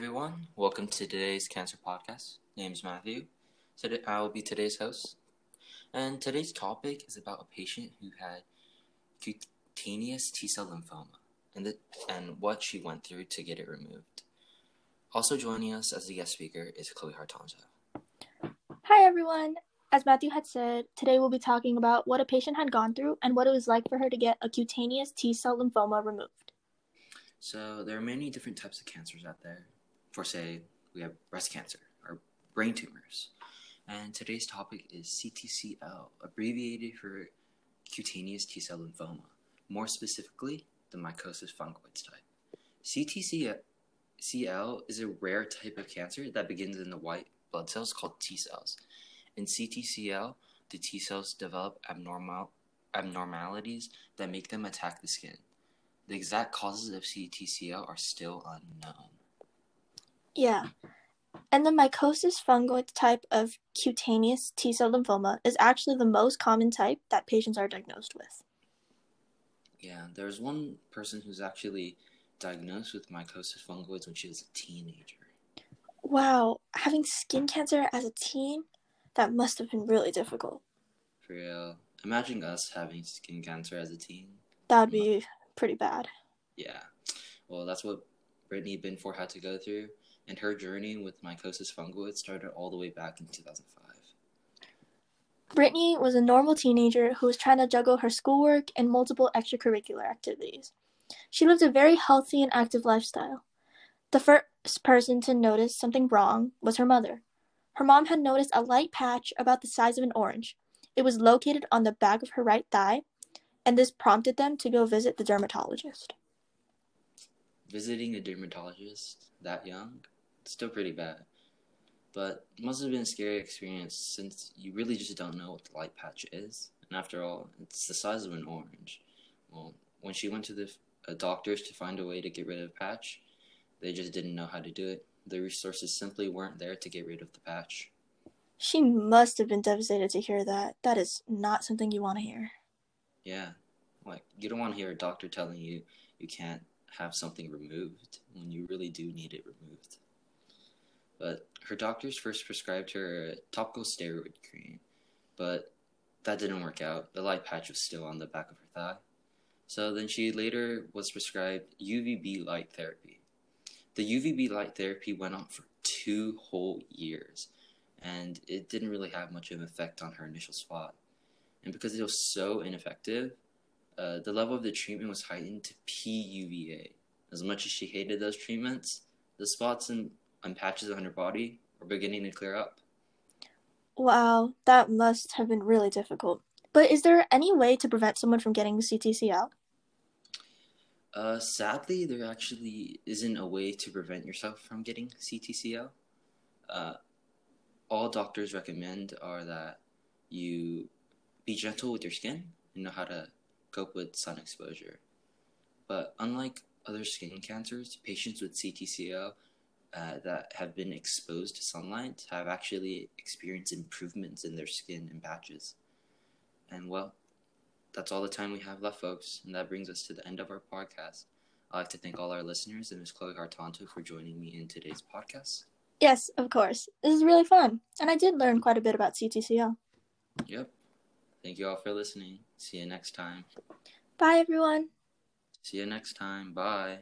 everyone. Welcome to today's cancer podcast. Name is Matthew. Today I will be today's host. And today's topic is about a patient who had cutaneous T-cell lymphoma and the, and what she went through to get it removed. Also joining us as a guest speaker is Chloe Hartanto. Hi everyone. As Matthew had said, today we'll be talking about what a patient had gone through and what it was like for her to get a cutaneous T-cell lymphoma removed. So there are many different types of cancers out there. For say, we have breast cancer or brain tumors. And today's topic is CTCL, abbreviated for cutaneous T-cell lymphoma. More specifically, the mycosis fungoides type. CTCL is a rare type of cancer that begins in the white blood cells called T cells. In CTCL, the T cells develop abnormal abnormalities that make them attack the skin. The exact causes of CTCL are still unknown. Yeah. And the mycosis fungoides type of cutaneous T cell lymphoma is actually the most common type that patients are diagnosed with. Yeah, there's one person who's actually diagnosed with mycosis fungoides when she was a teenager. Wow, having skin cancer as a teen, that must have been really difficult. For real. Imagine us having skin cancer as a teen. That would be pretty bad. Yeah. Well, that's what Brittany Binfor had to go through, and her journey with mycosis fungoides started all the way back in 2005. Brittany was a normal teenager who was trying to juggle her schoolwork and multiple extracurricular activities. She lived a very healthy and active lifestyle. The first person to notice something wrong was her mother. Her mom had noticed a light patch about the size of an orange. It was located on the back of her right thigh, and this prompted them to go visit the dermatologist. Visiting a dermatologist that young? Still pretty bad. But it must have been a scary experience since you really just don't know what the light patch is. And after all, it's the size of an orange. Well, when she went to the uh, doctors to find a way to get rid of the patch, they just didn't know how to do it. The resources simply weren't there to get rid of the patch. She must have been devastated to hear that. That is not something you want to hear. Yeah. Like, you don't want to hear a doctor telling you you can't have something removed when you really do need it removed. But her doctors first prescribed her a topical steroid cream, but that didn't work out. The light patch was still on the back of her thigh. So then she later was prescribed UVB light therapy. The UVB light therapy went on for two whole years, and it didn't really have much of an effect on her initial spot. And because it was so ineffective, uh, the level of the treatment was heightened to PUVA. As much as she hated those treatments, the spots and, patches on her body were beginning to clear up. Wow, that must have been really difficult. But is there any way to prevent someone from getting CTCL? Uh, sadly, there actually isn't a way to prevent yourself from getting CTCL. Uh, all doctors recommend are that you be gentle with your skin and know how to cope with sun exposure. But unlike other skin cancers, patients with CTCL uh, that have been exposed to sunlight have actually experienced improvements in their skin and patches. And well, that's all the time we have left, folks. And that brings us to the end of our podcast. I'd like to thank all our listeners and Ms. Chloe Hartanto for joining me in today's podcast. Yes, of course. This is really fun. And I did learn quite a bit about CTCL. Yep. Thank you all for listening. See you next time. Bye, everyone. See you next time. Bye.